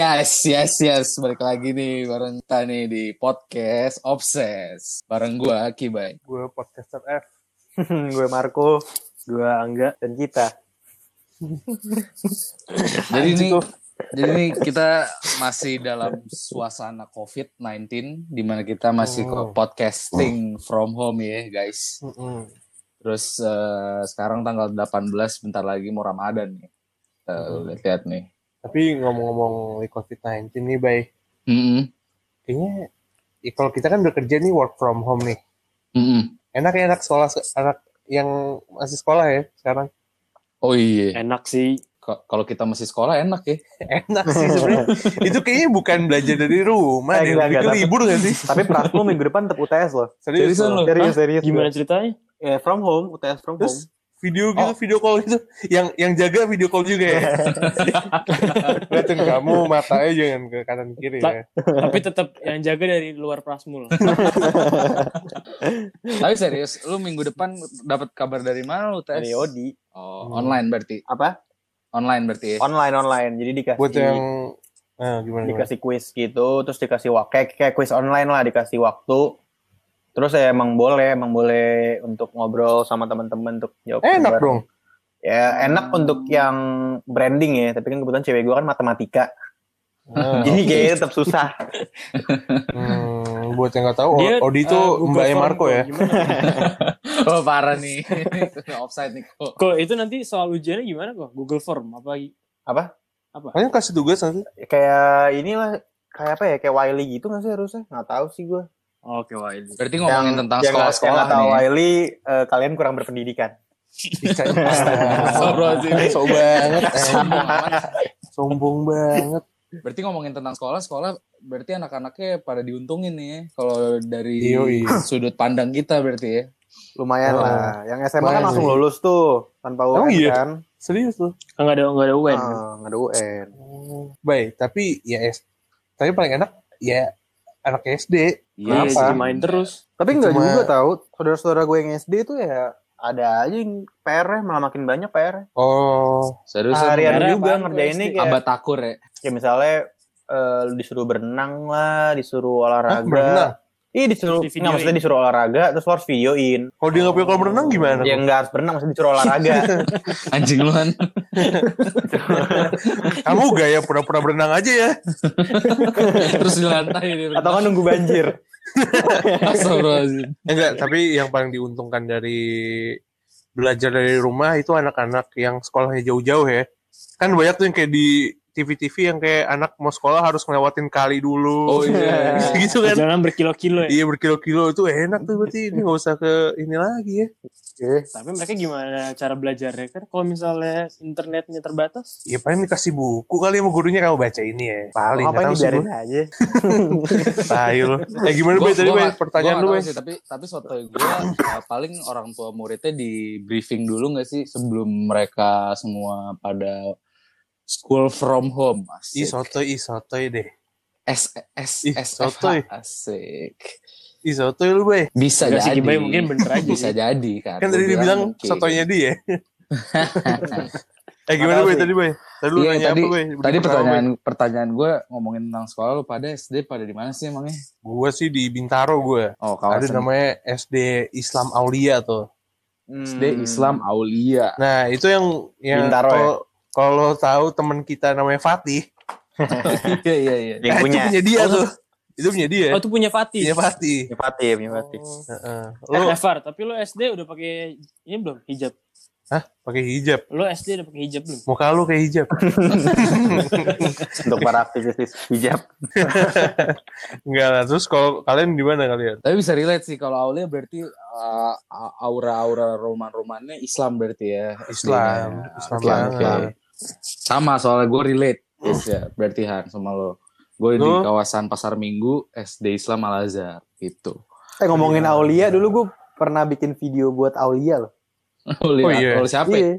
Yes, yes, yes. Balik lagi nih bareng kita nih di podcast Obses. Bareng gua Kibai. Gue podcaster F. gue Marco, gue Angga, dan kita. Jadi ini jadi ini kita masih dalam suasana COVID-19 di mana kita masih Oh. podcasting from home ya, guys. Mm-mm. Terus eh, sekarang tanggal 18 bentar lagi mau Ramadan nih. Kita lihat nih. Tapi ngomong-ngomong COVID-19 nih, Bay. Mm-mm. Kayaknya ya kalau kita kan bekerja nih work from home nih. Mm-mm. Enak ya anak sekolah, anak yang masih sekolah ya sekarang. Oh iya, Enak sih. Kalau kita masih sekolah enak ya. Enak sih sebenarnya. Itu kayaknya bukan belajar dari rumah Eh, enggak, Lebih ke enggak, libur gak sih? Tapi Prasmo minggu depan tetap UTS loh. Serius loh. lo? Serius, serius. Gimana ceritanya? Ya, from home, UTS from Terus home. Video gitu, Oh. video call gitu. Yang yang jaga video call juga ya. Lihatin kamu matanya jangan ke kanan kiri ya. Tapi tetap yang jaga dari luar Prasmul. Tapi serius, lu minggu depan dapat kabar dari mana lu tes? Dari Odi. Oh, Hmm. online berarti. Apa? Online berarti ya. Online, online. Jadi dikasih, Buat yang ah, gimana, gimana? dikasih quiz gitu, terus dikasih waktu, kayak, kayak quiz online lah, dikasih waktu. Terus ya emang boleh, emang boleh untuk ngobrol sama teman-teman untuk jawab. Enak dong. Ya enak untuk yang branding ya, tapi kan kebetulan cewek gue kan matematika, Ah, jadi kayaknya tetap susah. Hmm, buat yang nggak tahu, Dia, Odi itu Google mbaknya Form Marco kok. ya. Gimana? Oh, parah nih. Offside nih kok. Kok itu nanti soal ujiannya gimana kok? Google Form apa? Apa? Kalian kasih tugas nanti. Kayak inilah, kayak apa ya, kayak Wiley gitu nggak sih harusnya? Nggak tahu sih gue. Oke, ini. Berarti ngomongin tentang yang nggak- sekolah-sekolah yang nih. Wiley, eh, kalian kurang berpendidikan. Astagfirullahaladzim. Sombong banget. eh. Sombong banget. Berarti ngomongin tentang sekolah, sekolah berarti anak-anaknya pada diuntungin nih ya. Kalau dari Yoi. sudut pandang kita berarti ya. Lumayan Oh. lah. Yang SMA kan langsung sih. lulus tuh tanpa UN Emang iya? kan. Serius tuh. Enggak ada enggak ada UN. Ah, nggak ada UN. Baik, tapi ya. Tapi paling enak ya anak SD. Iya, jadi main terus. Tapi nggak Cuma- juga tahu. Saudara-saudara gue yang SD itu ya ada aja yang PR malah makin banyak PR. Oh, Serius Harian juga ngerjainnya kayak, abad takur ya. kayak misalnya eh, lu disuruh berenang lah, disuruh Hah, olahraga. berenang? Iya disuruh, di nggak maksudnya disuruh olahraga, terus harus videoin. Kalau dia nggak punya kolam renang gimana? Ya nggak harus berenang, maksudnya disuruh olahraga. Anjing lu kan. Kamu gaya pura-pura berenang aja ya. Terus di lantai. Atau kan nunggu banjir. Enggak, tapi yang paling diuntungkan dari belajar dari rumah itu anak-anak yang sekolahnya jauh-jauh ya. Kan banyak tuh yang kayak di TV-TV yang kayak anak mau sekolah harus ngelewatin kali dulu. Oh iya. gitu kan. Perjalanan berkilo-kilo ya. Iya berkilo-kilo itu enak tuh berarti ini nggak usah ke ini lagi ya. Tapi mereka gimana cara belajarnya kan? Kalau misalnya internetnya terbatas, Ya paling dikasih buku kali sama gurunya kamu baca ini ya. Paling Apa ini tahu sih biarin gue. aja. Tahu lo. Eh gimana Bay tadi gua Pertanyaan gua lu sih, tapi tapi suatu gue paling orang tua muridnya di briefing dulu nggak sih sebelum mereka semua pada school from home asik sotoy, ih sotoy deh. S S S sotoy. asik Ih sotoy lu Bay. bisa sih, jadi Kibai mungkin bener aja bisa sih. jadi kan Kan tadi dibilang mungkin. sotoynya dia. eh gimana Bay sih. tadi Bay? Tadi lu Iya, nanya tadi apa Bay? tadi pertanyaan pertanyaan gue ngomongin tentang sekolah lu pada SD pada di mana sih emangnya Gue sih di Bintaro gue. oh Ada kawasan namanya SD Islam Aulia tuh. SD. Islam Aulia Nah itu yang yang Bintaro ya? Kalau tahu teman kita namanya Fatih, iya iya iya Yang punya. itu punya dia Oh, tuh. Itu punya dia. oh itu punya Fatih. Punya Fatih. Punya Fatih, punya Fatih. Heeh. Eh, Lo Evar, tapi lo SD udah pakai ini belum hijab? Hah? Pakai hijab. Lo SD udah pakai hijab belum? Muka lu kayak hijab. Untuk para aktivis hijab. Enggak lah. Terus kalau kalian di mana kalian? Tapi bisa relate sih kalau Aulia berarti uh, aura-aura roman-romannya Islam berarti ya. Islam. SD-nya. Islam Oke, banget. Sama soalnya gue relate. Yes, ya, berarti Han sama lo. Gue di kawasan Pasar Minggu SD Islam Al Azhar gitu. Eh ngomongin Aulia dulu gue pernah bikin video buat Aulia loh. Aulia, Oh, iya. Aulia siapa? ya? Iya.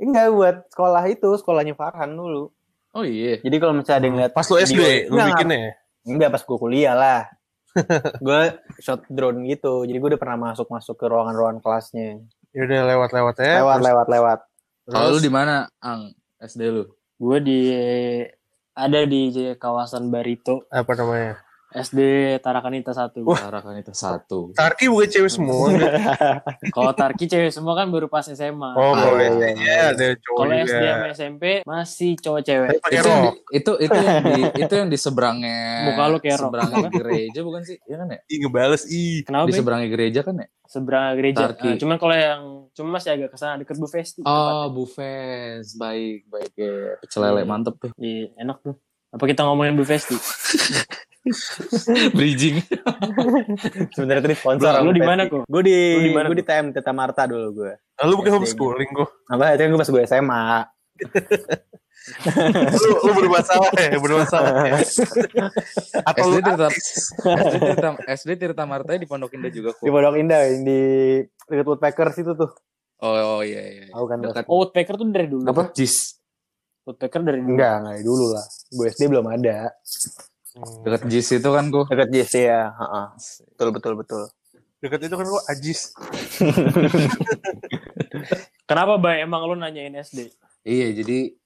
Enggak buat sekolah itu, sekolahnya Farhan dulu. Oh iya. Jadi kalau misalnya ada yang lihat Pas lu SD, lu bikinnya ya? Enggak pas gue kuliah lah. gue shot drone gitu. Jadi gue udah pernah masuk-masuk ke ruangan-ruangan kelasnya. Ya udah lewat-lewat ya. lewat, terus- lewat, lewat. Kalau lu terus- di mana, Ang? SD lu? Gue di ada di kawasan Barito Apa namanya? SD Tarakanita 1. Tarakan itu satu. Tarki bukan cewek semua. Kalau Tarki cewek semua kan baru pas SMA. Oh, Ah, boleh. iya, Iya, ada cowok Kalau. SD sama SMP masih cowok cewek. Itu itu itu yang di itu yang di seberangnya Muka lu kayak seberangnya gereja bukan sih? Iya kan ya? Ih, ngebales. Ih. Kenapa? Di Be? seberangnya gereja kan ya? Seberang gereja. Tarki. Nah, cuman kalau yang cuma masih agak ke sana deket Bu Festi. Oh, Bufes. Baik, baik ya. Pecel lele Hmm. mantep tuh. Iya, enak tuh. Apa kita ngomongin Bu Festi? Bridging. Sebenarnya tadi sponsor. Lu di mana kok? Gue di di gue di TM Teta Marta dulu gue. Nah, lu bukan homeschooling kok. Apa itu kan gue pas gue SMA. lu, lu bermasalah ya, bermasalah. ya. Atau SD lu Tirta. SD Tirta, SD Tirta Marta di Pondok Indah juga Di kok. Pondok Indah yang di dekat Woodpeckers itu tuh. Oh, oh iya iya. Tahu kan, Dekat Oh, Woodpecker tuh dari dulu. apa? Jis. Woodpecker dari dulu. Enggak, enggak dari dulu lah. Gue SD belum ada. Hmm. Dekat Jis itu kan kok. Dekat JC ya, heeh. Betul betul betul. Dekat itu kan lu Ajis. Kenapa, Bay? Emang lu nanyain SD? Iya, jadi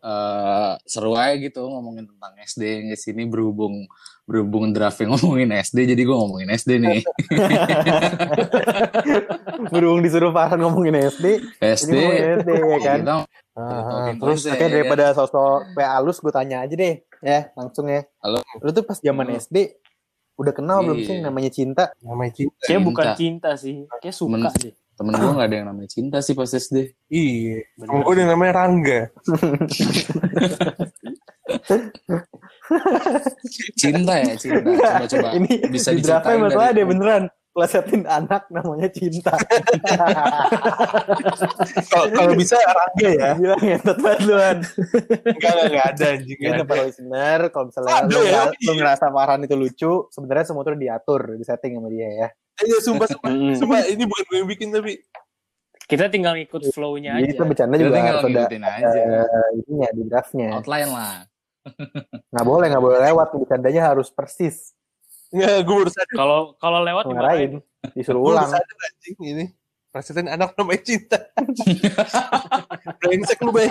eh seru aja gitu ngomongin tentang SD di sini berhubung berhubung drafting ngomongin SD jadi gue ngomongin SD nih Berhubung disuruh Farhan ngomongin SD, SD ngomongin SD ya kan. kita Ah, terus Oke daripada sosok kayak halus gue tanya aja deh ya langsung ya. Halo. Lu tuh pas zaman. SD udah kenal belum Iya. sih namanya cinta? namanya cinta. Kayak bukan Cinta. sih. Kayak suka Men- deh. Temen gue gak ada yang namanya cinta sih pas SD Iya. Temen gue yang namanya Rangga. cinta ya cinta coba coba Ini bisa di draftnya masalah deh beneran. Plesetin anak namanya cinta. Kalau kalau bisa Rangga ya. Gila ngentot banget lu Han. Enggak enggak enggak ada anjing. Ini ada. para listener, kalau misalnya Ada lu, ya, lu ngerasa Farhan itu lucu, sebenarnya semua itu diatur, di setting sama dia ya. Iya sumpah sumpah. Sumpah ini bukan gue yang bikin tapi Kita tinggal ngikut flow-nya Jadi itu aja. bercanda kita juga tinggal harus ada aja eh, ininya di draftnya. outline lah Nggak boleh, nggak boleh lewat. Bercandanya harus persis. enggak gue baru sadar. Kalau kalau lewat dimarahin. disuruh Gue baru ulang. sadar anjing ini. Presiden anak namanya cinta. Brengsek lu, Bay.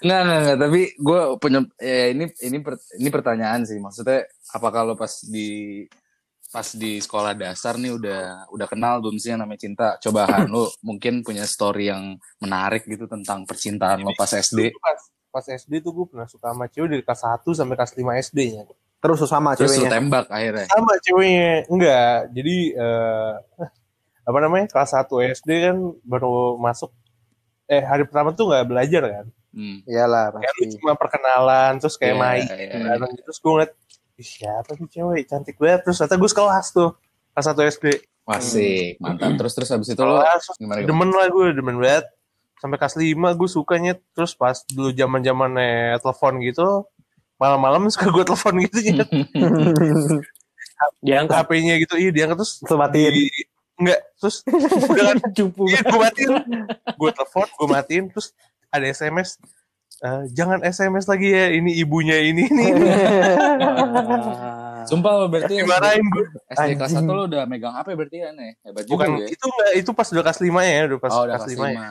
Nggak, nggak, nggak. Tapi gue punya ya ini ini per- ini pertanyaan sih. Maksudnya apa kalau pas di pas di sekolah dasar nih udah udah kenal belum sih yang namanya cinta? Coba Han, lu mungkin punya story yang menarik gitu tentang percintaan lo pas SD. Pas, pas SD tuh gue pernah suka sama cewek dari kelas 1 sampai kelas 5 SD-nya. Terus sama Terus ceweknya. tembak akhirnya. Sama ceweknya. Enggak. Jadi eh apa namanya? Kelas 1 SD kan baru masuk eh hari pertama tuh nggak belajar kan. Hmm. Iyalah Kayak pasti. cuma perkenalan terus kayak Iya, main iya, bareng gitu. Terus gue ngeliat siapa sih cewek cantik banget terus ternyata gue sekelas tuh kelas 1 SD Masih mantap. Terus terus habis itu lo kelas terus gimana gimana? demen lah gue demen banget sampai kelas 5 gue sukanya terus pas dulu zaman zamannya telepon gitu malam-malam suka gue telepon gitu ya Diangkat. HP-nya gitu iya diangkat terus Terus matiin. di, enggak terus udah kan Cupu. iya, gue matiin gue telepon gue matiin terus ada SMS "Eh, jangan SMS lagi ya ini ibunya ini ini, ini. Sumpah lo berarti SD, dimarahin gue SD kelas Anjing. 1 lo udah megang HP berarti ya nih. Hebat juga bukan ya. itu enggak itu pas udah kelas 5 ya udah pas oh, udah kelas kelas 5 5. ya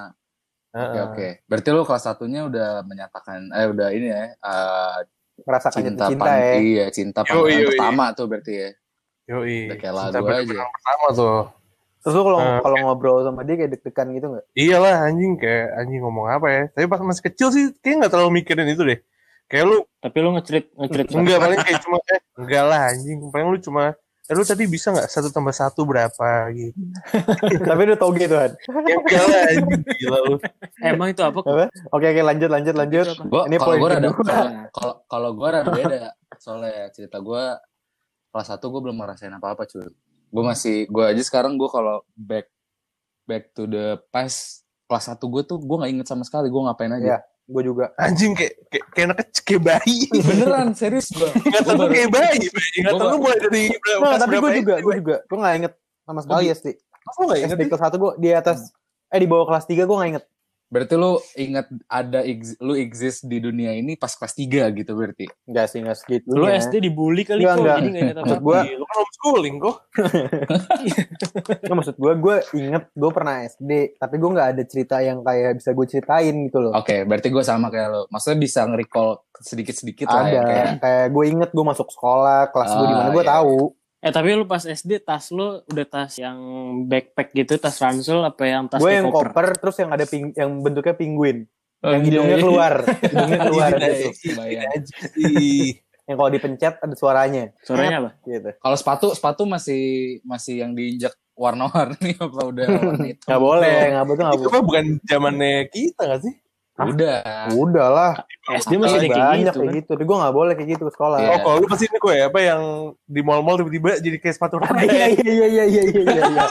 Oke Heeh. oke. Berarti lo kelas satunya udah menyatakan eh udah ini ya eh, Merasakan cinta, jatuh cinta pan- ya. Iya, cinta pandangan yoi. pertama tuh berarti ya. Yoi. Udah kayak Cinta lagu pada aja. pertama tuh Terus lu kalau Eh, kalau ngobrol sama dia kayak deg-degan gitu nggak? Iyalah anjing kayak anjing ngomong apa ya. Tapi pas masih kecil sih kayak nggak terlalu mikirin itu deh. Kayak lu Tapi lu ngecerit ngecerit enggak paling kayak cuma eh enggak lah anjing. Paling lu cuma eh lu tadi bisa nggak satu tambah satu berapa gitu. Tapi udah tau gitu kan. Gila lu. Emang itu apa? Apa? Oke oke lanjut lanjut lanjut. Gua Ini kalau poin gue rada kedua. kalau kalau- gue rada beda. Soalnya cerita gue kelas satu gue belum ngerasain apa-apa cuy. Gue masih gue aja sekarang gue kalau back back to the past kelas satu gue tuh gue nggak inget sama sekali gue ngapain Iya. aja. Gue juga. Anjing kayak kayak, kayak anak kecil kayak bayi. Beneran serius gue. Ingatan lu kayak bayi. Ingatan lu mulai dari berapa Nah, tapi gue juga, gue juga. Gue gak inget sama sekali. Lu nggak inget SD kelas 1 gue di atas, eh di bawah kelas 3 gue gak inget. Berarti lu ingat ada lu exist di dunia ini pas kelas 3 gitu berarti. Enggak sih, enggak segitu. Lu SD dibully kali Enggak, kok, enggak. jadi gak ingat Maksud apa-apa. gua, Iya, lu kan homeschooling kok. Maksud gue, gue inget gue pernah SD, tapi gue nggak ada cerita yang kayak bisa gue ceritain gitu loh. Oke, berarti gue sama kayak lu. Maksudnya bisa nge-recall sedikit-sedikit lah ada, ya kayak kayak gue inget gue masuk sekolah, kelas gue di mana Ah, gue iya. tahu. Eh tapi lu pas SD tas lu udah tas yang backpack gitu, tas ransel apa yang tas Gue yang koper? koper, terus yang ada ping, yang bentuknya penguin, Oh, yang iya, hidungnya iya. keluar, hidungnya keluar Ini gitu. Yang kalau dipencet ada suaranya. Suaranya apa? Gitu. Kalau sepatu, sepatu masih masih yang diinjak warna-warni apa udah warna hitam? Gak boleh, nggak betul nggak Itu boleh. mah bukan zamannya kita gak sih? Udah. Udah lah, SD masih ada kayak banyak gitu kayak kan. gitu. Tapi gue nggak boleh kayak gitu ke sekolah. Iya. Oh, kalau lu pasti ini ya, apa yang di mall-mall tiba-tiba jadi kayak sepatu roda. Iya iya iya iya iya iya. iya.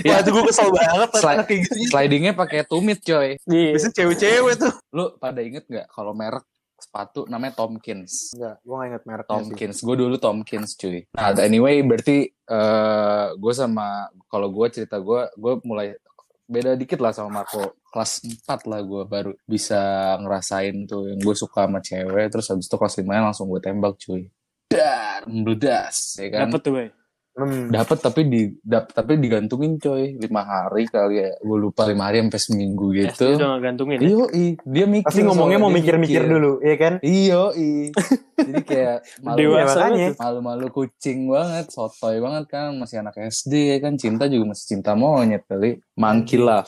Iya. Wah, itu gue kesel banget anak kayak gitu. Slidingnya pakai tumit coy. Iya. Biasanya cewek-cewek tuh. Lu pada inget nggak kalau merek sepatu namanya Tomkins? Enggak, gue nggak inget mereknya sih. Tomkins. Gue dulu Tomkins cuy. Nah anyway berarti eh gue sama kalau gue cerita gue gue mulai beda dikit lah sama Marco. Kelas 4 lah gue baru bisa ngerasain tuh yang gue suka sama cewek. Terus habis itu kelas 5 langsung gue tembak cuy. Dar, meledas ya kan. Dapet tuh, Bay. Hmm. Dapat tapi di dap, tapi digantungin coy lima hari kali ya. Gue lupa lima hari sampai seminggu SD gitu. udah ngegantungin ya. Iyo, dia mikir. Pasti ngomongnya mau dia mikir-mikir dulu, iya kan? Iyo, Jadi kayak malu, Iya, Dewasa makanya. banget tuh. malu-malu kucing banget, sotoy banget kan, masih anak SD ya kan, cinta juga masih cinta monyet kali, monkey love,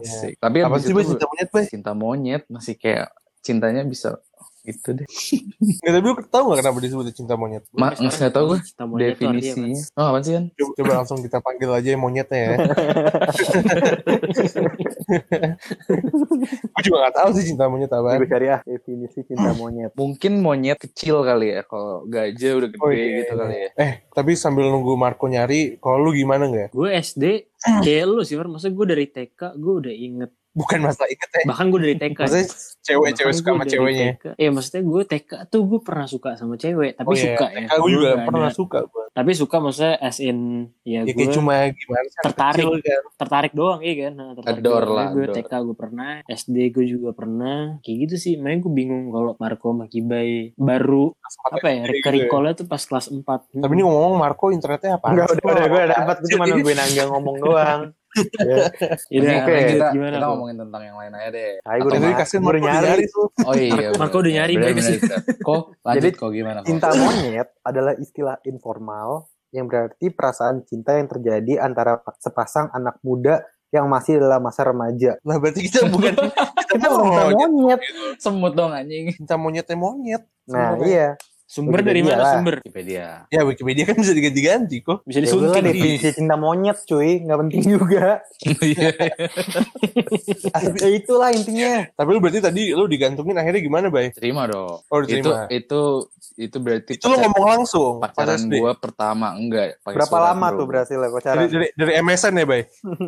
asik. Tapi Apa sih, cinta monyet, Bay? cinta monyet masih kayak cintanya bisa itu deh. Nggak, tapi lu tau gak kenapa disebut cinta monyet? Ma, nggak tahu gue definisinya. Oh apa sih kan? Coba, coba langsung kita panggil aja yang monyetnya ya. gue juga gak tahu sih cinta monyet apa. Gue cari ah definisi cinta monyet. Mungkin monyet kecil kali ya, kalau gajah udah gede Oh, iya, gitu iya. kali ya. Eh, tapi sambil nunggu Marco nyari, kalau lu gimana nggak? Gue SD kayak lu sih. Maksudnya gue dari TK gue udah inget. Bukan masalah inget ya. Bahkan gue dari TK. Maksudnya cewek-cewek suka gua sama ceweknya. TK. Iya maksudnya gue TK tuh gue pernah suka sama cewek. Tapi Oh iya, suka ya. Gue juga nggak pernah ada- suka. Gua. Tapi suka maksudnya as in ya, Ya gue cuma gimana tertarik. kecil kan. tertarik doang iya kan. Nah, tertarik Adore doang. lah, Gue. TK gue pernah, SD gue juga pernah. Kayak gitu sih. Makanya gue bingung kalau Marco sama Kibai baru apa ya? Gitu ya. Recall-nya tuh pas kelas 4. Tapi ini ngomong Marco internetnya apa? Enggak, udah, udah, gue udah dapat. Gue cuma nungguin Angga ngomong doang. Ya. Iya, Oke, Oke. kita, gimana kita ngomongin tentang yang lain aja deh. Ayo, gue udah Gua udah nyari. nyari tuh. Oh iya. Marco udah nyari, bener, bener. Kok lanjut Jadi, kok gimana kok? Cinta monyet adalah istilah informal yang berarti perasaan cinta yang terjadi antara sepasang anak muda yang masih dalam masa remaja. Lah berarti kita bukan kita Kita bukan cinta monyet. monyet. Semut dong anjing. Cinta monyetnya monyet. Nah, Sebenarnya. iya. Sumber dari Wikipedia mana lah. sumber? Wikipedia. Ya Wikipedia kan bisa diganti-ganti kok. Bisa Ya disunting. definisi cinta monyet cuy, nggak penting juga. Iya. ya itulah intinya. Tapi lu berarti tadi lu digantungin akhirnya gimana, Bay? Terima dong. Oh, Itu diterima. itu itu berarti Itu lu ngomong langsung pas pacaran gua pertama enggak pakai Berapa surat, lama bro. tuh berhasil ya Dari, pacaran? dari, dari MSN ya, Bay?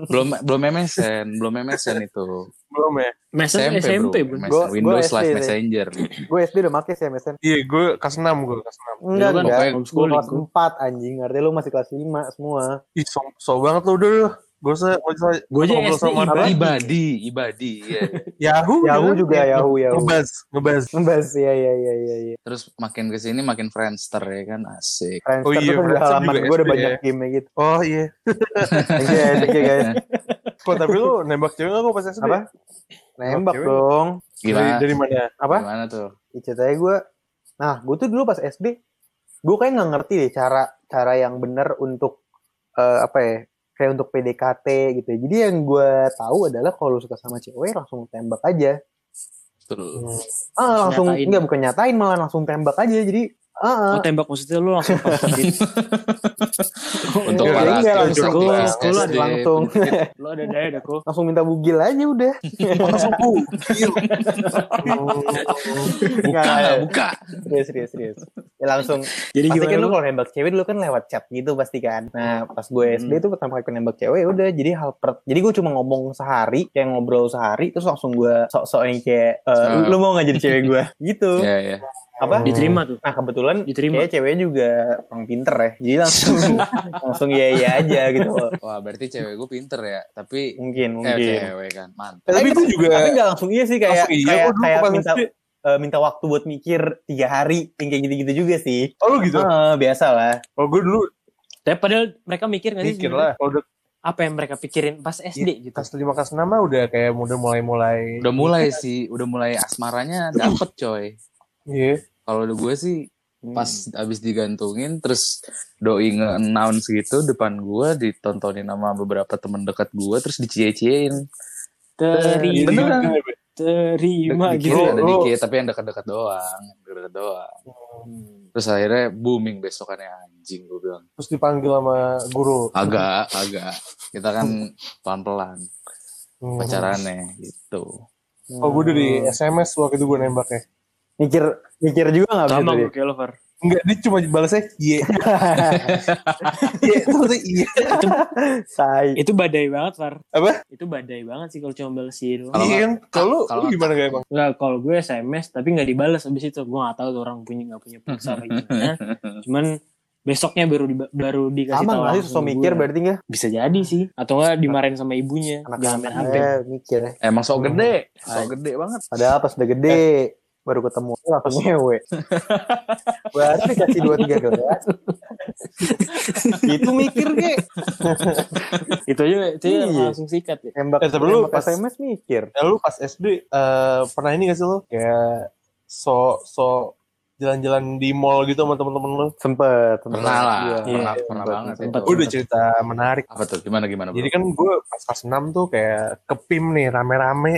belum belum MSN belum MSN itu Belum ya? Mesen SMP, SMP, bro. MSN, Gua- gua Windows SD slash deh. Messenger Gue SD udah make sih MSN. Iya, gue kelas 6 gue, kelas 6. Enggak, kan enggak. Gue kelas gua. 4 anjing. Artinya lu masih kelas 5 semua. Ih, so, so banget lu udah. gak usah Gue aja SD sama ibadi. ibadi ibadi iya. Yahoo. Yahoo juga, Ya, Yahoo, Yahoo. Ngebaz, ngebaz. Ngebahas ya ya ya ya ya. terus makin ke sini makin Friendster ya kan asik Friendster Oh iya, tuh Friendster halaman gue udah banyak ya. game gitu. Oh iya. Thank you ya, thank you guys. Kok tapi lu nembak cewek gak kok pas SD? Apa? Nembak Cewek. dong. Dari, gimana dari mana? Apa? gimana tuh Ya, ceritanya gue, nah gue tuh dulu pas SD, gue kayak nggak ngerti deh cara cara yang bener untuk eh, apa ya, kayak untuk PDKT gitu. ya. Jadi yang gue tahu adalah kalau lu suka sama cewek langsung tembak aja. tuh Ah langsung Nyatain. nggak bukan nyatain malah langsung tembak aja. Jadi ah Oh, tembak maksudnya lu langsung pas untuk Iya, para iya, anak langsung. kelas Lu SD langsung lu ada daya dah kok. langsung minta bugil aja udah. Langsung bugil. buka Nggak, buka Serius serius serius. ya langsung Jadi pasti kan lu kalau nembak cewek dulu kan lewat chat gitu pasti kan nah pas gue SD Hmm. tuh pertama kali nembak cewek udah jadi hal per jadi gue cuma ngomong sehari kayak ngobrol sehari terus langsung gue sok-sok yang kayak Ah. lu mau gak jadi cewek gue gitu Iya, iya. Apa Diterima tuh. nah kebetulan Diterima. kayak ceweknya juga orang pinter ya jadi langsung langsung iya iya aja gitu Wah, berarti cewek gue pinter ya. Tapi mungkin eh, mungkin cewek kan. Mantap. Tapi itu juga tapi nggak langsung iya sih kayak iya kayak, kayak pas minta eh, minta waktu buat mikir tiga hari yang kayak gitu-gitu juga sih Oh lu gitu? Ah, biasa lah Kalau gue dulu Tapi padahal mereka mikir gak sih mikir lah. Udah apa yang mereka pikirin pas SD gitu. kelas lima kelas enam mah udah kayak udah mulai-mulai. Udah mulai sih, udah mulai asmaranya dapet coy. Iya. Kalau udah gue sih Hmm. pas abis digantungin terus doi nge-announce gitu depan gue ditontonin sama beberapa temen dekat gue terus dicie-ciein terima, Beneran. terima dikit gitu. ada Lu- dikit tapi yang dekat-dekat doang dekat doang terus akhirnya booming besokannya anjing gue bilang Terus dipanggil sama guru. agak agak kita kan pelan-pelan Hmm. pacarannya gitu Oh gue dari SMS waktu itu gue nembaknya. Mikir mikir juga nggak Sama gue kayak lo, Far. Enggak, dia cuma balasnya iya. Iya, terus iya. Say. Itu badai banget, Far. Apa? Itu badai banget sih kalau cuma balas itu. Kalau Iya kan? Kalau lu, gimana gak emang? Enggak, kalau gue SMS tapi nggak dibalas abis itu. Gue nggak tahu tuh orang punya nggak punya pulsa apa gimana. Cuman besoknya baru di, baru dikasih sama tahu nggak sih ke mikir gue. berarti nggak Bisa jadi sih. Atau nggak dimarahin sama ibunya. Jangan main HP. eh, mikir ya emang sok gede sok gede banget padahal pas udah gede baru ketemu langsung ngewe baru dikasih dua tiga gelas itu mikir ke Itu aja, itu aja Iya. langsung sikat ya. tembak Eh, tapi lu pas- SMS mikir Ya, lu pas SD eh, pernah ini gak sih lu? Kayak so so jalan-jalan di mall gitu sama temen-temen lu? sempet, sempet. pernah lah Iya. pernah pernah sempet, banget sempet. itu. Udah cerita menarik. apa tuh gimana gimana bro Jadi kan gue pas kelas 6 tuh kayak ke PIM nih rame-rame.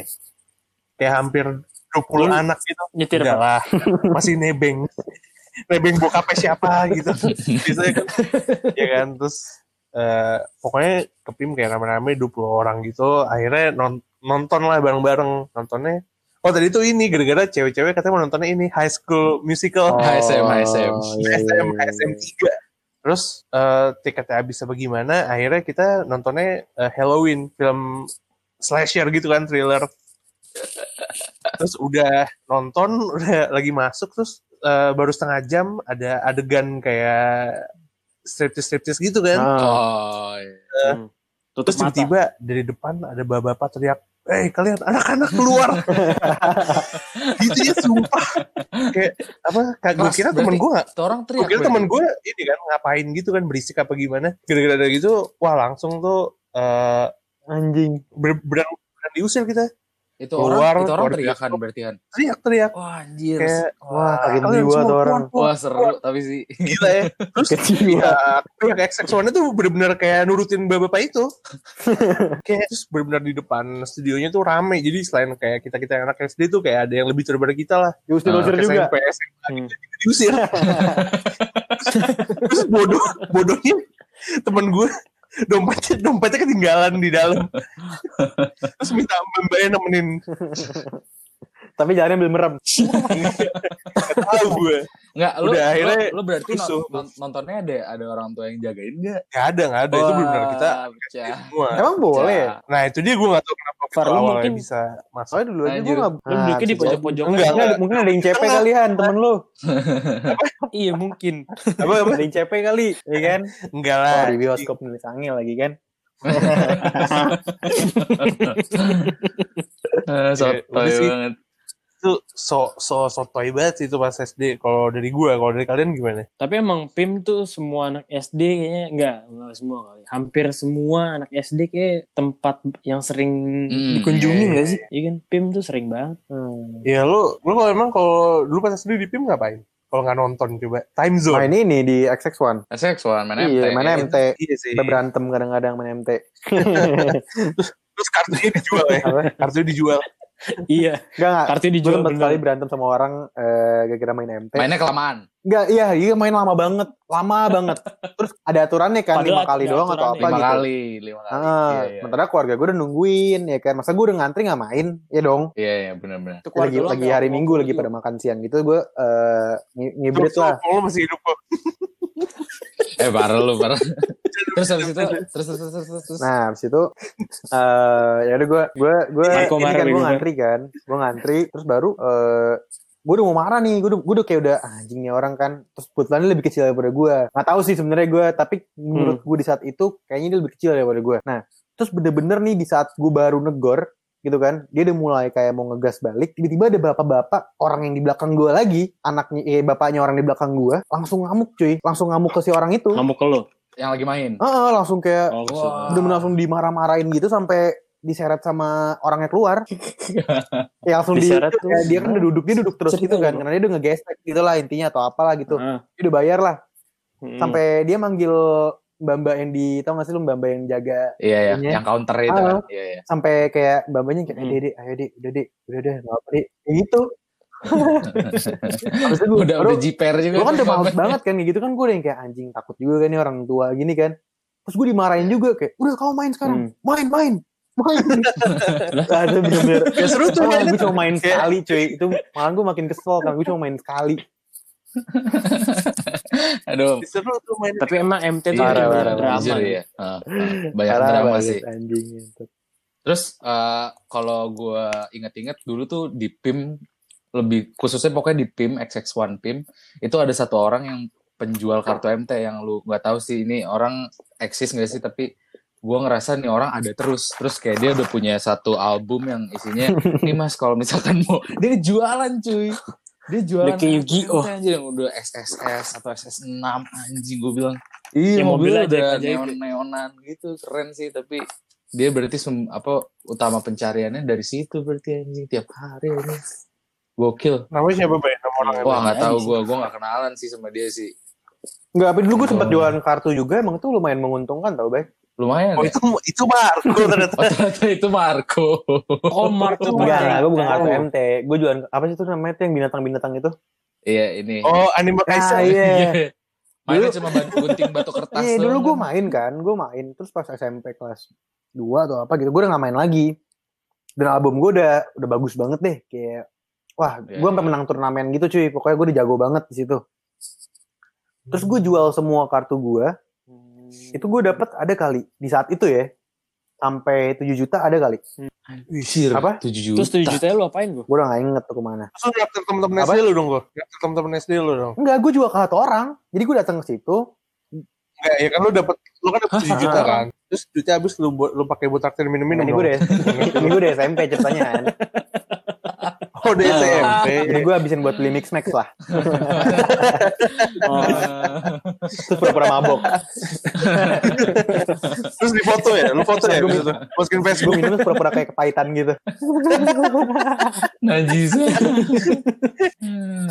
Kayak hampir 20 Lu anak gitu. Nyetir Enggak apa? lah. Masih nebeng. nebeng bokapnya siapa gitu. Biasanya kan. ya kan. Terus eh, pokoknya ke PIM kayak rame-rame 20 orang gitu. Akhirnya non- nonton lah bareng-bareng. Nontonnya. Oh tadi tuh ini gara-gara cewek-cewek katanya mau nontonnya ini High School Musical. HSM, HSM. HSM, iya. HSM 3. Terus eh, tiketnya habis apa gimana, akhirnya kita nontonnya eh, Halloween, film slasher gitu kan, thriller. Terus udah nonton, udah lagi masuk, terus eh, baru setengah jam ada adegan kayak striptease-striptease gitu kan. Ah, oh iya. Tutup Terus tiba-tiba dari depan ada bapak-bapak teriak, Eh kalian anak-anak keluar. gitu ya sumpah. Kayak apa? Gue Keras, kira temen gue orang Gue teriak kira berarti. temen gue ini kan ngapain gitu kan berisik apa gimana. Gara-gara ada gitu, wah langsung tuh eh anjing ber berang, berang diusir kita. Itu keluar, orang itu orang teriakan berarti kan Teriak-teriak. wah anjir Kayak, Wah, kalian jiwa tuh orang. keluar, wah seru keluar. tapi sih Gila ya. Terus ya, pihak XX1 itu bener-bener kayak nurutin bapak-bapak itu. kayak terus bener-bener di depan studionya tuh rame. Jadi selain kayak kita-kita yang anak SD tuh kayak ada yang lebih daripada kita lah. diusir-usir Kayak juga SMP, SMA Hmm. gitu, gitu, diusir. terus bodoh, bodohnya temen gue dompetnya dompetnya ketinggalan di dalam. terus minta mbaknya nemenin. Tapi jalannya belum merem Gak tahu gue. nggak lu Udah, akhirnya lu, lu berarti non- rusuh. non- nontonnya ada ada orang tua yang jagain nggak Gak ada, gak ada. itu benar kita Wah, pecah. semua. emang boleh. Nah itu dia gue gak tahu kenapa Far, lu awalnya mungkin- bisa masuk. soalnya dulu aja gue Anjir. nggak Lu duduknya di bisa pojok-pojok. jadi. Enggak, mungkin, ada, mungkin ada yang CP kalian temen lu Iya mungkin. Apa, apa? ada yang CP kali ya kan Enggak oh, lah. di bioskop nulis angin lagi kan Eh, sotoy sih. banget Itu so, so, so toy banget sih itu pas SD. Kalau dari gue, kalau dari kalian gimana? Tapi emang PIM tuh semua anak SD kayaknya enggak, enggak semua kali. Hampir semua anak SD kayak tempat yang sering Hmm, dikunjungi iya, enggak iya. sih? Iya kan PIM tuh sering banget. hmm. Ya lu, lu kalau emang kalau dulu pas SD di PIM ngapain? Kalau nggak nonton coba. Time zone. main ini di XX1 SX1 main MT iya main MT Iya sih. kita berantem kadang-kadang main MT Terus kartunya dijual ya. Kartunya dijual. Iya Enggak enggak. kartu Gue dijual sempat bener sekali berantem sama orang eh gara-gara main MT. Mainnya kelamaan. Enggak, iya, iya main lama banget, lama banget. Terus ada aturannya kan Padahal lima kali doang atau apa Lima gitu. kali, lima kali. Ah, Iya, iya. sementara keluarga gue udah nungguin ya kan. Masa gue udah ngantri nggak main? Ya dong. Iya, iya, benar-benar. Itu keluarga Lagi lo lagi hari Minggu lagi pada makan siang gitu gue eh ngi- ngibrit lah. lo masih hidup kok. Eh, parah lu, parah. terus habis itu, terus, terus, terus, terus. Nah, habis itu eh ya udah gue gue gue ini kan gue ngantri kan. Gue ngantri terus baru eh gue udah mau marah nih, gue udah, gue udah kayak udah "Ah, anjing nih orang kan. Terus kebetulan dia lebih kecil daripada gue. Nggak tahu sih sebenarnya gue, tapi menurut gue di saat itu kayaknya dia lebih kecil daripada gue. Nah, terus bener-bener nih di saat gue baru negor gitu kan, dia udah mulai kayak mau ngegas balik. Tiba-tiba ada bapak-bapak orang yang di belakang gue lagi, anaknya, eh bapaknya orang di belakang gue, langsung ngamuk cuy, langsung ngamuk ke si orang itu. ngamuk ke lo Yang lagi main. Heeh, langsung kayak oh, bener-bener langsung dimarah-marahin gitu sampai diseret sama orangnya keluar. ya langsung di, Diseret tuh. ya, dia kan udah duduk dia duduk terus Cerita gitu kan karena dia udah ngegesek gitu lah intinya atau apalah gitu. Ah. Dia udah bayar lah. Hmm. Sampai dia manggil mbak-mbak yang di tau gak sih lu mbak-mbak yang jaga Iya, iya, Iya. yang counter itu Ah. kan. Iya, iya. sampai kayak mbak-mbaknya kayak eh, Hmm. dek, ayo dek, udah dek, udah deh, nggak apa dek, kayak gitu. Habis itu gue, udah udah jiper juga. gue kan udah males banget kan kayak gitu kan gue udah yang kayak anjing takut juga kan nih orang tua gini kan. Terus gue dimarahin juga kayak, udah kamu main sekarang, Hmm. main, main, main. Lah, itu bener-bener. Ya seru tuh Oh, gue cuma main sekali cuy. Itu malah gue makin kesel kan gue cuma main sekali. Aduh. Seru tuh mainnya. tapi emang MT tuh Iya, Parah, parah, drama jujur ya. ya. Ah, ah. Banyak Parah drama banget, sih. Anjing gitu. Terus eh, kalau gue inget-inget dulu tuh di PIM lebih khususnya pokoknya di PIM XX1 PIM itu ada satu orang yang penjual kartu MT yang lu nggak tahu sih ini orang eksis nggak sih tapi gue ngerasa nih orang ada terus terus kayak dia udah punya satu album yang isinya nih mas kalau misalkan mau dia jualan cuy. Dia jualan. Kayak Yu-Gi-Oh. MT anjing yang udah SSS atau SS6 anjing gue bilang. Iya Ya, mobil mobilnya aja udah aja neon neonan gitu keren sih tapi dia berarti apa utama pencariannya dari situ berarti anjing tiap hari ini gokil Namanya siapa Bay? Nama orangnya. wah nggak tahu gue gue nggak kenalan sih sama dia sih Enggak, tapi dulu gue sempat Oh. jualan kartu juga emang itu lumayan menguntungkan tau baik. lumayan Oh ya itu itu Marco ternyata. oh ternyata itu Marco oh tuh Enggak, enggak, gue bukan kartu. MT. Gue jualan apa sih itu namanya tuh yang binatang-binatang itu? iya ini Oh Animal Ah, Kaiser. iya. mainnya cuma gunting batu kertas Iya, dulu gue main kan, gue main terus pas SMP kelas 2 atau apa gitu, gue udah gak main lagi. Dan album gue udah udah bagus banget deh, kayak wah, Iya, gue sampai iya. menang turnamen gitu cuy. Pokoknya gue udah jago banget di situ. Terus gue jual semua kartu gue, itu gue dapet ada kali di saat itu ya, sampai 7 juta ada kali. Anjir, Apa? 7 juta. terus tujuh juta lu apain gue Gue udah gak inget tuh ke mana. Terus lu daftar temen-temen? SD lu dong gue. Daftar temen-temen SD lu dong. Enggak, gue jual ke satu orang. Jadi gue datang ke situ, Enggak, ya kan lu dapet lu kan dapet 7 juta Hah? kan. Terus duitnya habis lu buat lu pakai buat traktir minum-minum. ini gue deh, ini gue deh SMP ceritanya kan. Oh, udah SMP. Jadi gue habisin buat beli mix max lah. oh, Terus pura-pura mabok. Terus di foto ya, lu foto ya gitu. Masukin gue Facebook. minum terus pura-pura kayak kepahitan gitu. Najis.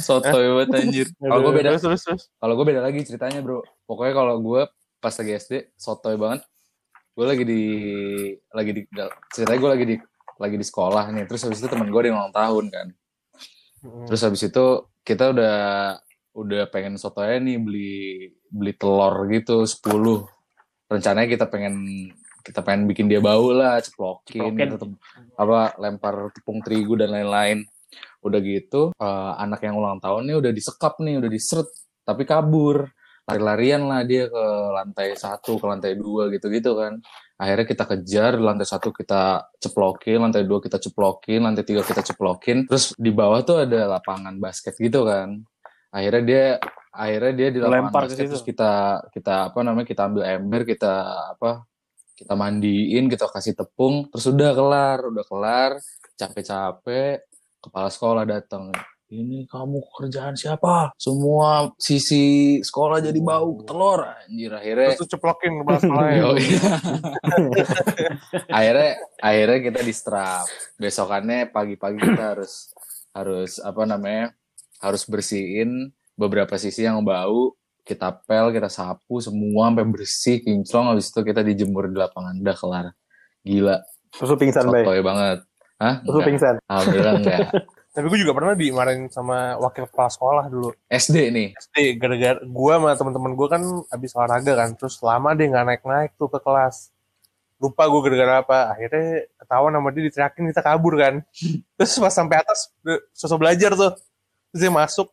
Soto banget anjir. Kalau gue beda terus terus. Kalau gue beda lagi ceritanya bro. Pokoknya kalau gue pas lagi SD sotoy banget. Gue lagi di lagi di ceritanya gue lagi di lagi di sekolah nih. Terus habis itu temen gue ada yang ulang tahun kan. Terus habis itu kita udah udah pengen sotonya nih beli beli telur gitu 10. Rencananya kita pengen kita pengen bikin dia bau lah, ceplokin, Ceplokin. gitu, apa lempar tepung terigu dan lain-lain. Udah gitu eh, anak yang ulang tahun nih udah disekap nih, udah diseret tapi kabur. Lari-larian lah dia ke lantai satu, ke lantai dua gitu-gitu kan. Akhirnya kita kejar, lantai satu kita ceplokin, lantai dua kita ceplokin, lantai tiga kita ceplokin. Terus di bawah tuh ada lapangan basket gitu kan. Akhirnya dia akhirnya dia di lapangan Lempar ke basket terus kita kita apa namanya kita ambil ember kita apa kita mandiin kita kasih tepung terus udah kelar udah kelar capek-capek kepala sekolah datang ini kamu kerjaan siapa semua sisi sekolah jadi bau telur anjir akhirnya Terus ceplokin kepala sekolahnya. Yo, iya. akhirnya akhirnya kita distrap besokannya pagi-pagi kita harus harus apa namanya harus bersihin beberapa sisi yang bau kita pel kita sapu semua sampai bersih kinclong habis itu kita dijemur di lapangan udah kelar gila Terus pingsan, Bay. sotoy banget Hah? Terus pingsan. Alhamdulillah enggak. Tapi gue juga pernah dimarahin sama wakil kepala sekolah dulu. SD nih. SD gara-gara gue sama teman-teman gue kan abis olahraga kan, terus lama deh nggak naik-naik tuh ke kelas. Lupa gue gara-gara apa. Akhirnya ketahuan sama dia diteriakin kita kabur kan. Terus pas sampai atas sosok belajar tuh. Terus dia masuk,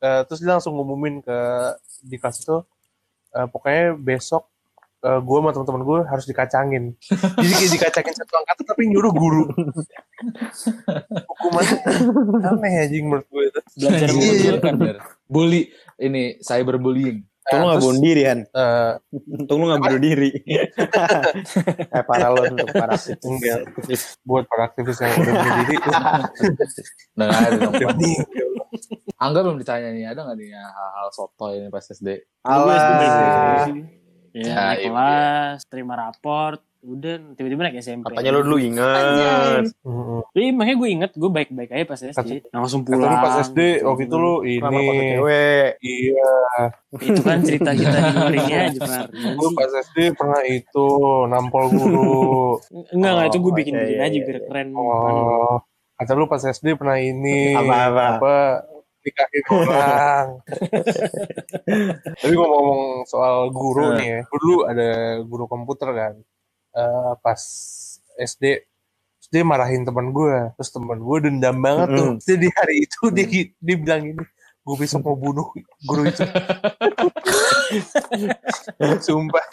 eh, terus dia langsung ngumumin ke di kelas itu, eh, pokoknya besok eh, gue sama teman-teman gue harus dikacangin. Jadi kayak dikacangin satu angkatan tapi nyuruh guru. Hukuman aneh anjing menurut gue itu. Belajar Iya, iya, kan. bener. Bully ini cyberbullying. Untung lu gak bunuh diri, Han. eh, Untung lu gak bunuh diri. eh, parah lo untuk parah. enggak buat para aktivis yang udah bunuh diri Nah, ada dong. Angga belum ditanya nih, ada nggak nih hal-hal soto ini pas SD? Alah. Sih. Ya, Ya, naik iya. kelas, terima raport, udah tiba-tiba naik SMP. Katanya lu dulu inget. Iya, makanya gue inget gue baik-baik aja pas SD. Langsung Kata pulang. lu pas SD waktu itu foto ini cewek. iya Itu kan cerita kita di luringnya aja, Mar. gue pas SD pernah itu nampol guru Enggak, enggak, itu gue Oh, bikin-bikin iya, aja iya, biar iya. keren. oh kata lu pas SD pernah ini Apa-apa? apa nikahin orang. Tapi ngomong-ngomong soal guru Nah. nih ya dulu ada guru komputer kan. Eh, pas SD terus dia marahin teman gue terus teman gue dendam banget tuh. Mm-mm. Terus dia di hari itu dia, dia bilang ini gue besok mau bunuh guru itu. Sumpah.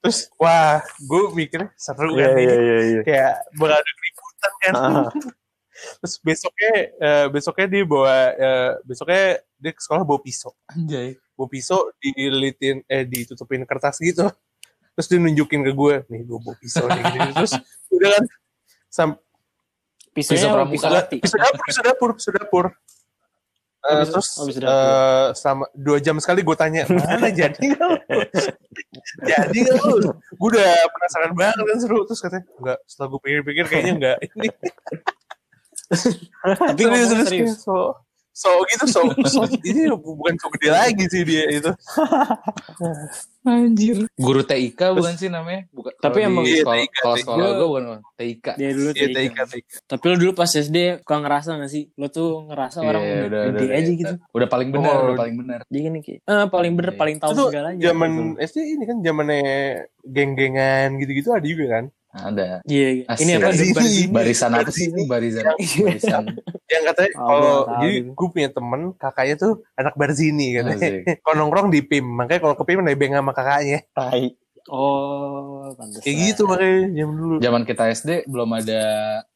Terus wah gue mikirnya seru Iya, kan iya, ini. iya, iya. kayak bakal ada keributan kan. Ah. Terus besoknya eh, besoknya dia bawa eh, besoknya dia ke sekolah bawa pisau Anjay. bawa pisau dililitin eh ditutupin kertas gitu terus dia nunjukin ke gue nih gue bawa pisau nih gini. terus udah kan sam Pisau pramuka. pisau dapur pisau dapur pisau dapur Eh, Oh, pisau- terus oh, eh, sama dua jam sekali gue tanya mana jadi nggak lu? jadi nggak lu gue udah penasaran banget kan seru terus katanya enggak setelah gue pikir-pikir kayaknya enggak ini Tapi ngomong serius. so so gitu so, so ini bukan so gede lagi sih dia itu Anjir. Guru TIK bukan sih namanya? Bukan. Tapi emang- di Iya, sekolah, TIK, kalau TIK. sekolah gue bukan TIK. Dia dulu TIK. TIK, TIK. Tapi lo dulu pas SD suka ngerasa gak sih? Lo tuh ngerasa orang Iya, udah, udah, gede udah, aja udah. gitu. Udah paling benar, Oh. udah paling benar. Dia kan kayak, eh paling bener, Iya. paling tahu segalanya. zaman gitu. SD ini kan zamannya geng-gengan gitu-gitu ada juga kan Ada. Iya, iya. Asik. ini apa? Barzini. Barisan apa sih ini? Barisan. Barisan. yang katanya Oh, kalau jadi gitu. gue punya temen kakaknya tuh anak Barzini katanya Asik. kalau nongkrong di PIM makanya kalau ke PIM nebeng sama kakaknya Tai. Oh, pantesan. kayak gitu makanya zaman dulu Zaman kita SD belum ada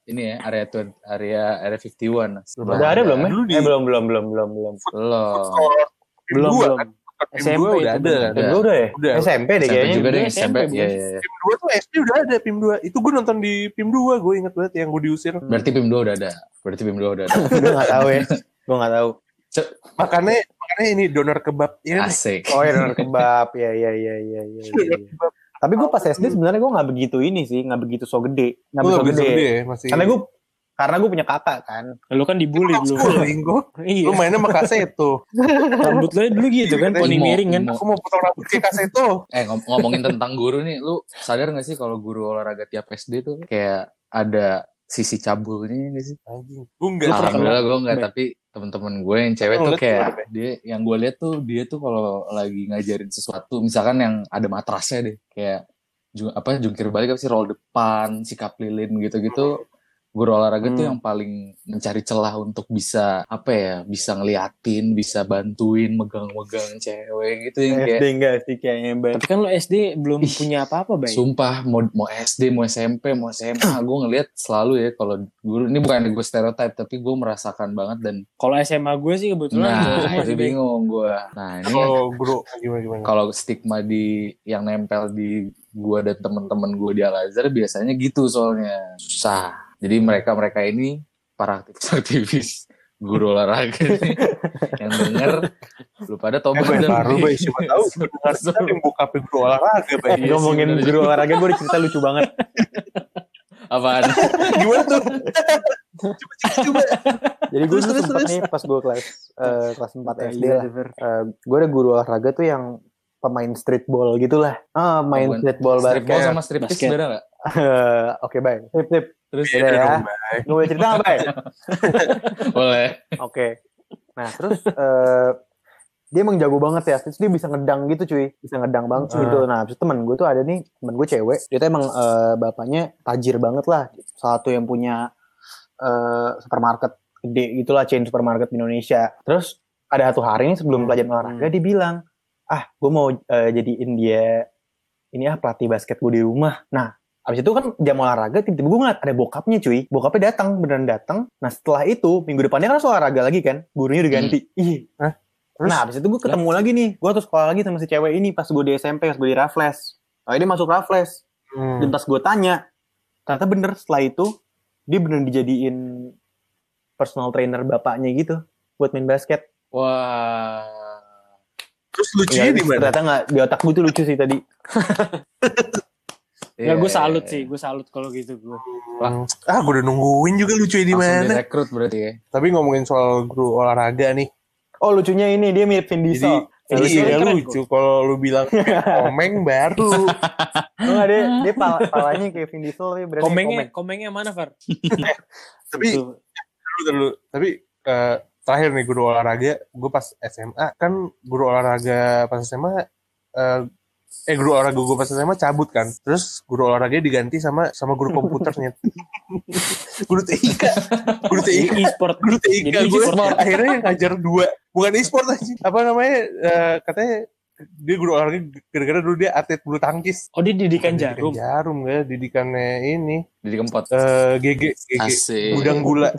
ini ya area tuh area area 51. Belum Udah ada belum ya? Di- Eh belum belum belum belum belum. Belum. Belum, belum. kan SMP dua udah ada belum. kan Dan gue udah ya? Udah. SMP deh SMP kayaknya. juga deh SMP. SMP, Iya, iya, iya. PIM 2 tuh SD udah ada PIM 2 itu gue nonton di PIM 2 gue inget banget yang gue diusir Berarti PIM 2 udah ada. Berarti PIM 2 udah ada. gue gak tahu ya. Gue gak tahu. makanya makanya ini donor kebab ya? Asik. Oh ya donor kebab. Ya ya ya ya ya. ya, ya. Tapi gue pas SD sebenarnya gue gak begitu ini sih. Gak begitu so gede. Gak Gue begitu bisa gede. gede ya masih Karena gue karena gue punya kakak kan. Lo kan dibully dulu. Gue Iya. lu mainnya sama kaseto Rambut lo dulu gitu kan, poni miring kan. aku mau potong rambut kayak kaseto Eh ngom- ngomongin tentang guru nih, lu sadar gak sih kalau guru olahraga tiap SD tuh kayak ada sisi cabulnya gak sih? anjing gue enggak Lu Alhamdulillah gue nggak, Baik. tapi temen-temen gue yang cewek Oh, tuh lu kayak dia, yang gue lihat tuh dia tuh kalau lagi ngajarin sesuatu, misalkan yang ada matrasnya deh, kayak apa jungkir balik apa sih roll depan, sikap lilin gitu-gitu. Guru olahraga tuh Hmm. yang paling mencari celah untuk bisa apa ya, bisa ngeliatin, bisa bantuin, megang-megang cewek gitu yang kayak SD enggak sih kayaknya. Bang. Tapi kan lo SD belum Ih. punya apa-apa, Bay. Sumpah mau mau SD mau SMP mau SMA gue ngeliat selalu ya kalau guru ini bukan gue stereotype tapi gue merasakan banget dan Kalau SMA gue sih kebetulan nah itu bingung gue nah ini oh guru gimana gimana kalau stigma di yang nempel di gue dan temen-temen gue di Al Azhar biasanya gitu soalnya susah jadi mereka mereka ini para aktivis-aktivis guru olahraga nih yang denger lu pada eh tobat bay, dan baru bay siapa tahu dengar kita buka guru olahraga bay Eh, Iya ngomongin bener guru olahraga gue cerita lucu banget. apaan gimana tuh coba coba coba Jadi gue Terus, dulu terus. nih pas gue kelas eh, kelas 4 SD Iya, lah. Fer. gue ada guru olahraga tuh yang pemain streetball gitulah. Ah, main streetball basket. sama strip Basket. beda gak? Eh, Oke, baik. Sip, sip. Terus Udah ya. Bay. Gue boleh cerita nggak, Bay? Boleh. Oke. Nah, terus eh, dia emang jago banget ya. Terus dia bisa ngedang gitu, cuy. Bisa ngedang banget Ah. gitu. Nah, terus temen gue tuh ada nih, temen gue cewek. Dia tuh emang eh, bapaknya tajir banget lah. Salah satu yang punya eh, supermarket gede gitulah, chain supermarket di Indonesia. Terus ada satu hari nih sebelum Hmm. pelajaran olahraga, dia bilang, ah, gue mau eh, jadiin dia ini ah pelatih basket gue di rumah. Nah, Abis itu kan jam olahraga, tiba-tiba gue ngeliat ada bokapnya cuy. Bokapnya datang, beneran datang. Nah setelah itu, minggu depannya kan harus olahraga lagi kan. Gurunya udah ganti. Ih. Hah? Terus? Nah abis itu gue ketemu lagi nih. Gue tuh sekolah lagi sama si cewek ini pas gue di SMP, pas gue di Raffles. Oh dia masuk Raffles. Hmm. Dan pas gue tanya, ternyata bener setelah itu, dia bener dijadiin personal trainer bapaknya gitu. Buat main basket. Wah. Terus lucunya Ya, di mana? ternyata nggak di otak gue tuh lucu sih tadi. ya gue Iya, salut iya, sih, iya. gue salut kalau gitu gue. Hmm. Ah, gue udah nungguin juga di Langsung mana. direkrut berarti ya. Tapi ngomongin soal guru olahraga nih. Oh lucunya ini, dia mirip Vin Jadi Diesel. Diesel iya lucu kalau lu bilang komeng baru. Enggak, dia, dia pal palanya kayak Vin Diesel tapi berarti Komengnya, komengnya mana Far? Tapi Itu. dulu dulu. Tapi eh, terakhir nih guru olahraga, gue pas SMA kan guru olahraga pas SMA eh, eh guru olahraga gue pas SMA cabut kan. Terus guru olahraga diganti sama sama guru komputernya. guru TIK. Guru TIK. E-sport. Guru TIK Jadi gue e-sport. akhirnya yang ngajar dua. Bukan e-sport aja. Apa namanya? eh, katanya dia guru olahraga gara-gara dulu dia atlet bulu tangkis. Oh dia didikan jarum. Jarum ya, didikannya ini Jadi kempot. eh GG, GG. Asik. Gudang gula.